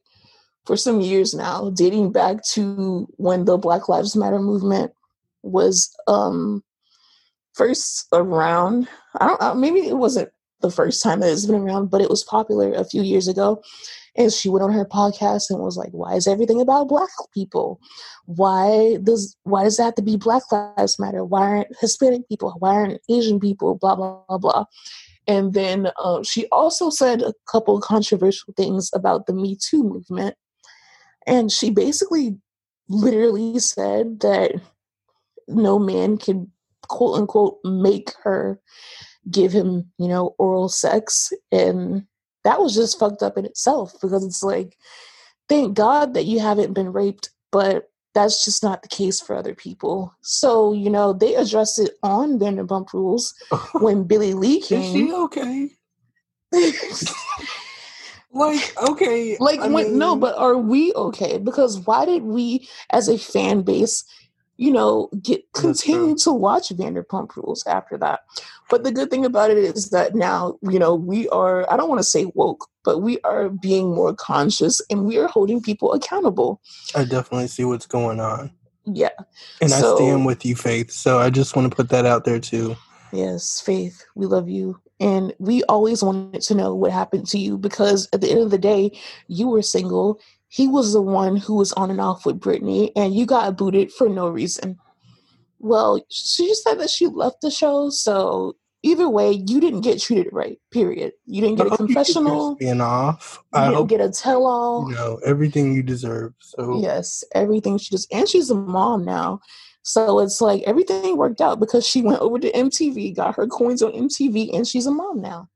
for some years now, dating back to when the Black Lives Matter movement was um, first around. I don't know, maybe it wasn't the first time that it's been around, but it was popular a few years ago. And she went on her podcast and was like, "Why is everything about Black people? Why does why does that have to be Black Lives Matter? Why aren't Hispanic people? Why aren't Asian people? Blah blah blah blah." And then uh, she also said a couple controversial things about the Me Too movement. And she basically literally said that no man can quote unquote make her give him, you know, oral sex. And that was just fucked up in itself because it's like, thank God that you haven't been raped, but that's just not the case for other people. So, you know, they addressed it on Vanderpump Rules [laughs] when Billie Lee came.
Is she okay? [laughs] like, okay.
Like, when, mean... no, but are we okay? Because why did we, as a fan base, you know, get continue to watch Vanderpump Rules after that. But the good thing about it is that now, you know, we are I don't want to say woke, but we are being more conscious and we are holding people accountable.
I definitely see what's going on.
Yeah.
And so, I stand with you, Faith. So I just want to put that out there too.
Yes, Faith, we love you. And we always wanted to know what happened to you because at the end of the day, you were single he was the one who was on and off with Brittany, and you got booted for no reason. Well, she just said that she left the show, so either way, you didn't get treated right. Period. You didn't get a confessional.
Being off.
You I didn't get a tell all.
You know everything you deserve. So
yes, everything she just and she's a mom now. So it's like everything worked out because she went over to MTV, got her coins on MTV, and she's a mom now.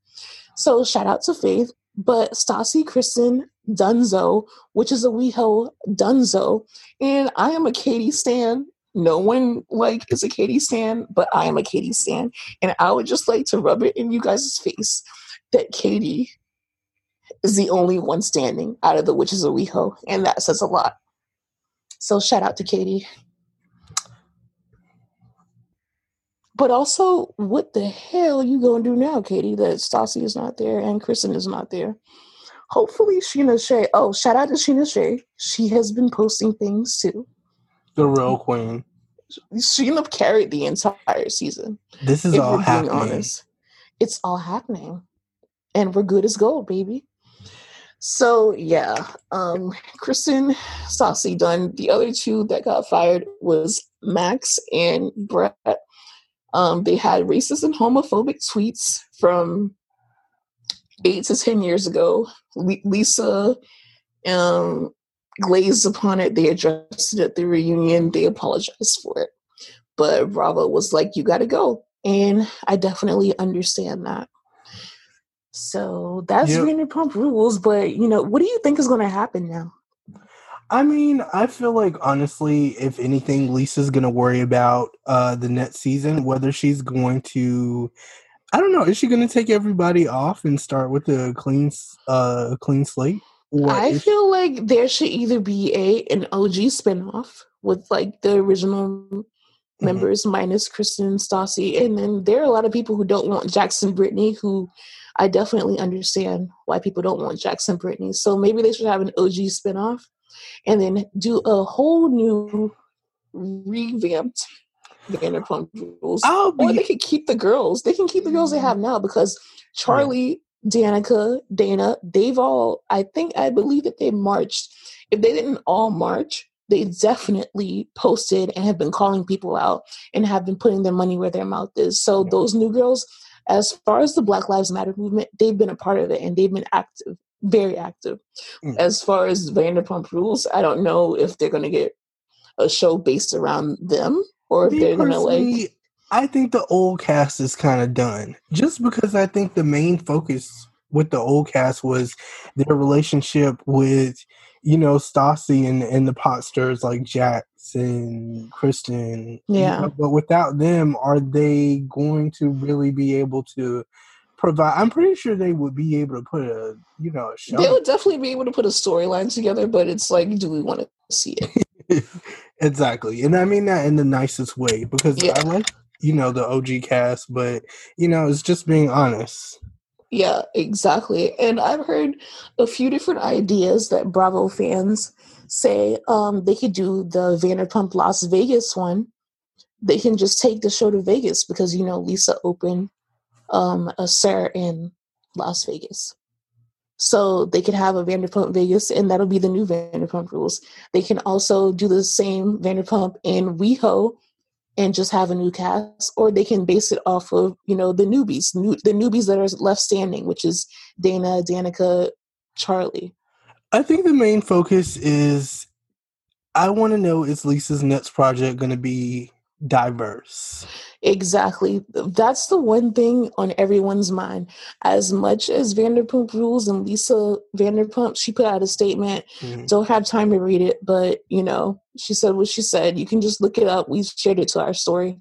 So shout out to Faith. But Stassi Kristen Dunzo, which is a WeHo Dunzo. And I am a Katie Stan. No one like is a Katie Stan, but I am a Katie Stan. And I would just like to rub it in you guys' face that Katie is the only one standing out of the witches of WeHo. And that says a lot. So shout out to Katie. But also, what the hell you gonna do now, Katie? That Stassi is not there and Kristen is not there hopefully Scheana Shay. Oh, shout out to Scheana Shay. She has been posting things too.
The real queen.
Scheana carried the entire season.
This is all happening. Honest.
It's all happening, and we're good as gold, baby. So yeah, um, Kristen Stassi done. The other two that got fired was Max and Brett. Um, they had racist and homophobic tweets from eight to ten years ago. Lisa um, glazed upon it. They addressed it at the reunion. They apologized for it. But Bravo was like, "You got to go," and I definitely understand that. So that's yep. Vanderpump Rules. But you know, what do you think is going to happen now?
I mean, I feel like honestly, if anything, Lisa's gonna worry about uh the next season, whether she's going to I don't know. Is she going to take everybody off and start with a clean, uh, clean slate?
I feel she- like there should either be a an OG spinoff with like the original mm-hmm. members minus Kristen Stassi, and then there are a lot of people who don't want Jackson Brittany. Who I definitely understand why people don't want Jackson Brittany. So maybe they should have an OG spinoff, and then do a whole new revamped Vanderpump Rules. Oh, or they could keep the girls. They can keep the girls they mm-hmm. have now because Charli, Danica, Dayna, they've all. I think I believe that they marched. If they didn't all march, they definitely posted and have been calling people out and have been putting their money where their mouth is. So those new girls, as far as the Black Lives Matter movement, they've been a part of it and they've been active, very active. Mm. As far as Vanderpump Rules, I don't know if they're going to get a show based around them or if they're gonna like.
I think the old cast is kind of done, just because I think the main focus with the old cast was their relationship with you know, Stassi and, and the potsters like Jax and Kristen.
Yeah.
You know, but without them, are they going to really be able to provide? I'm pretty sure they would be able to put a, you know, a show.
They would definitely be able to put a storyline together, but it's like, do we want to see it? [laughs]
exactly. And I mean that in the nicest way because
Yeah.
I like, you know, the OG cast, but, you know, it's just being honest.
Yeah, exactly. And I've heard a few different ideas that Bravo fans say um, they could do the Vanderpump Las Vegas one. They can just take the show to Vegas because you know Lisa opened um, a SIR in Las Vegas. So they could have a Vanderpump Vegas, and that'll be the new Vanderpump rules. They can also do the same Vanderpump in WeHo and just have a new cast, or they can base it off of you know the newbies, new, the newbies that are left standing, which is Dayna, Danica, Charli.
I think the main focus is I want to know is Lisa's next project going to be diverse?
Exactly. That's the one thing on everyone's mind. As much as Vanderpump Rules and Lisa Vanderpump, she put out a statement.
Mhm.
Don't have time to read it, but you know, she said what she said. You can just look it up. We shared it to our story.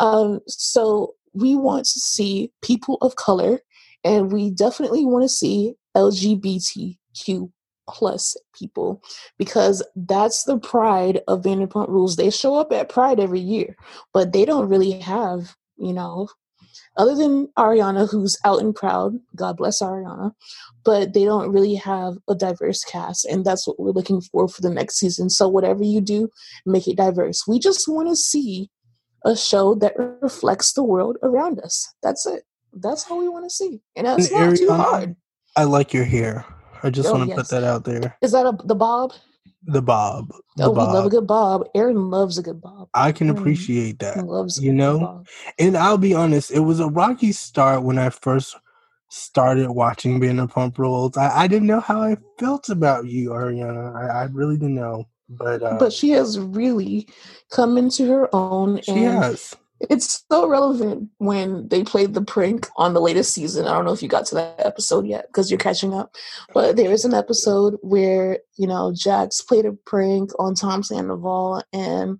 Um, so we want to see people of color, and we definitely want to see LGBTQ plus people because that's the pride of Vanderpump Rules. They show up at Pride every year, but they don't really have, you know, other than Ariana, who's out and proud. God bless Ariana. But they don't really have a diverse cast, and that's what we're looking for for the next season. So whatever you do, make it diverse. We just want to see a show that reflects the world around us. That's it. That's all we want to see, and that's
And
not too hard.
I like your hair. I just
Oh,
want to
yes.
put that out there.
Is that a the bob?
The bob. The
oh, we love a good bob. Aaron loves a good bob.
I can appreciate that.
loves
you know?
bob.
And I'll be honest, it was a rocky start when I first started watching Vanderpump Rules. I, I didn't know how I felt about you, Ariana. I, I really didn't know. But uh,
but she has really come into her own
she
and
has.
It's so relevant when they played the prank on the latest season. I don't know if you got to that episode yet because you're catching up but there is an episode where you know jax played a prank on tom sandoval and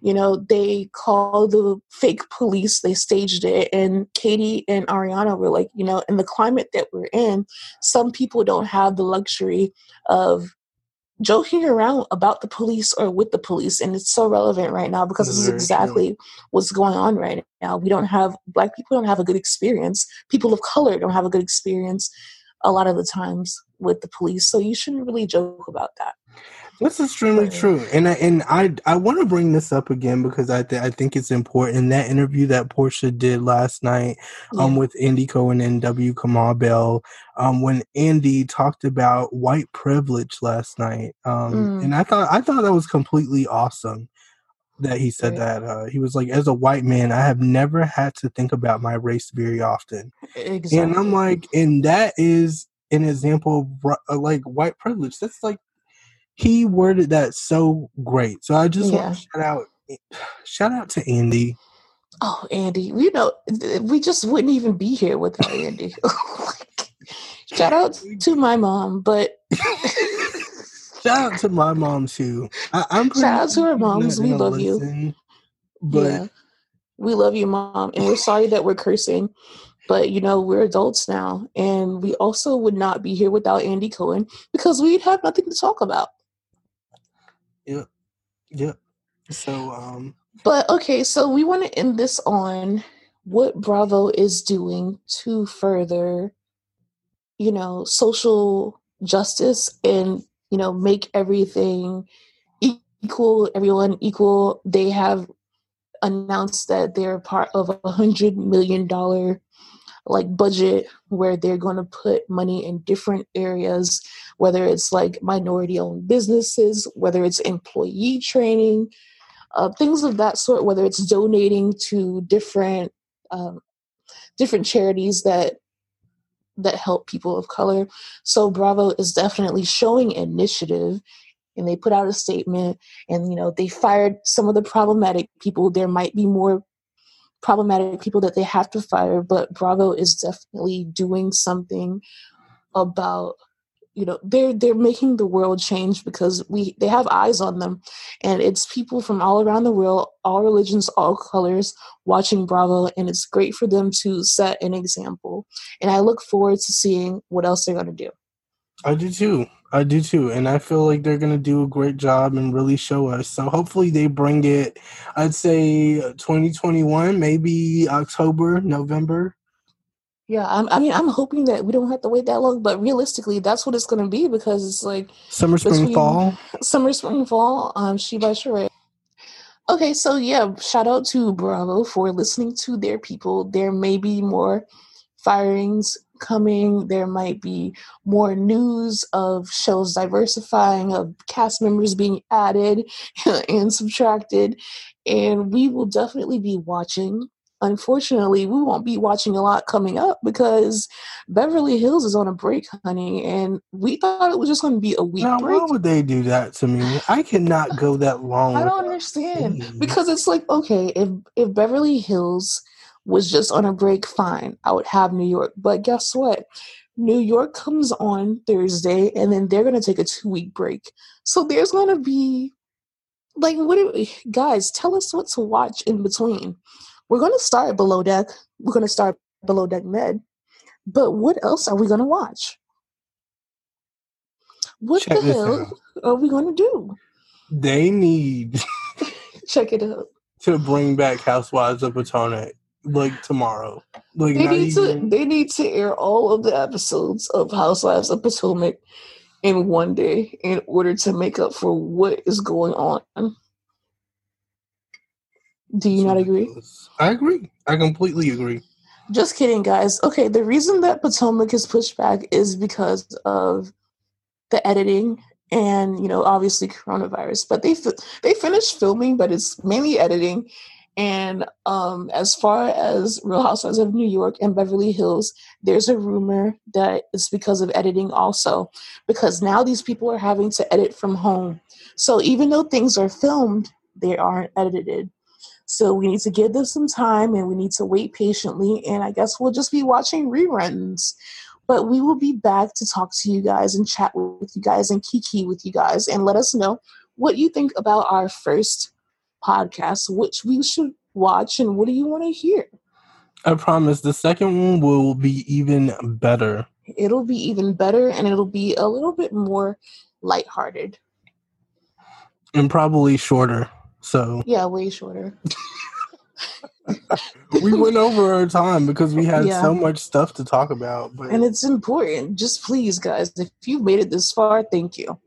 you know they called the fake police. They staged it and katie and ariana were like you know in the climate that we're in some people don't have the luxury of joking around about the police or with the police and it's so relevant right now because this is
Very true.
exactly what's going on right now. We don't have black people don't have a good experience. People of color don't have a good experience a lot of the times with the police so you shouldn't really joke about that
That's extremely
Right.
true, and I and I I want to bring this up again because I th- I think it's important. In that interview that Porsha did last night, um,
Yeah.
with Andy Cohen and W. Kamau Bell, um, when Andy talked about white privilege last night, um,
Mm.
and I thought I thought that was completely awesome that he said
Right.
that. Uh, he was like, as a white man, I have never had to think about my race very often,
exactly
and I'm like, and that is an example of uh, like white privilege. That's like he worded that so great. So I just
Yeah.
want to shout out shout out to Andy.
oh andy you know we just wouldn't even be here without andy [laughs] shout out to my mom but [laughs]
Shout out to my mom too. I, I'm pretty
Shout out to our moms. We love you.
But
yeah. We love you, mom, and we're sorry that we're cursing. But you know, we're adults now, and we also would not be here without Andy Cohen because we'd have nothing to talk about.
Yeah. Yep. So um
But okay, so we want to end this on what Bravo is doing to further, you know, social justice and, you know, make everything equal, everyone equal. They have announced that they're part of a hundred million dollar like budget where they're going to put money in different areas whether it's like minority owned businesses whether it's employee training uh, things of that sort whether it's donating to different um, different charities that that help people of color. So bravo is definitely showing initiative and they put out a statement and you know they fired some of the problematic people. There might be more problematic people that they have to fire but bravo is definitely doing something about you know they're they're making the world change because we they have eyes on them. And it's people from all around the world all religions all colors watching bravo and it's great for them to set an example. And i look forward to seeing what else they're going to do
i do too i do too and i feel like they're going to do a great job and really show us so hopefully they bring it i'd say 2021 maybe october november
yeah, I'm, i mean, I'm hoping that we don't have to wait that long, but realistically, that's what it's going to be because it's like
summer, spring, fall,
summer, spring, fall. Um, she by Sheree. Okay, so yeah, shout out to Bravo for listening to their people. There may be more firings coming. There might be more news of shows diversifying, of cast members being added [laughs] and subtracted, and we will definitely be watching unfortunately, we won't be watching a lot coming up because Beverly Hills is on a break, honey, and we thought it was just going to be a week
now,
break.
Why would they do that to me? I cannot go that [laughs] long.
I don't understand because it's like okay, if if Beverly Hills was just on a break, fine, I would have New York, but guess what? New York comes on Thursday, and then they're going to take a two week break. So there's going to be like, what do we, guys? Tell us what to watch in between we're going to start below deck. We're going to start below deck med. But what else are we going to watch? What Check the hell are we going to do?
They need. [laughs]
Check it out.
To bring back Housewives of Potomac like tomorrow. Like
they need even... to. They need to air all of the episodes of Housewives of Potomac in one day in order to make up for what is going on. Do you not agree?
I agree. I completely agree.
Just kidding, guys. Okay, the reason that Potomac is pushed back is because of the editing and you know obviously coronavirus. But they they finished filming, but it's mainly editing. And um, as far as Real Housewives of New York and Beverly Hills, there's a rumor that it's because of editing also, because now these people are having to edit from home. So even though things are filmed, they aren't edited. So we need to give them some time and we need to wait patiently. And I guess we'll just be watching reruns. But we will be back to talk to you guys and chat with you guys and kiki with you guys and let us know what you think about our first podcast, which we should watch, and what do you want to hear?
I promise the second one will be even better.
It'll be even better and it'll be a little bit more lighthearted.
And probably shorter. So
yeah, way shorter. [laughs]
we went over our time because we had yeah. so much stuff to talk about.
But... And it's important. Just please, guys, if you've made it this far, thank you.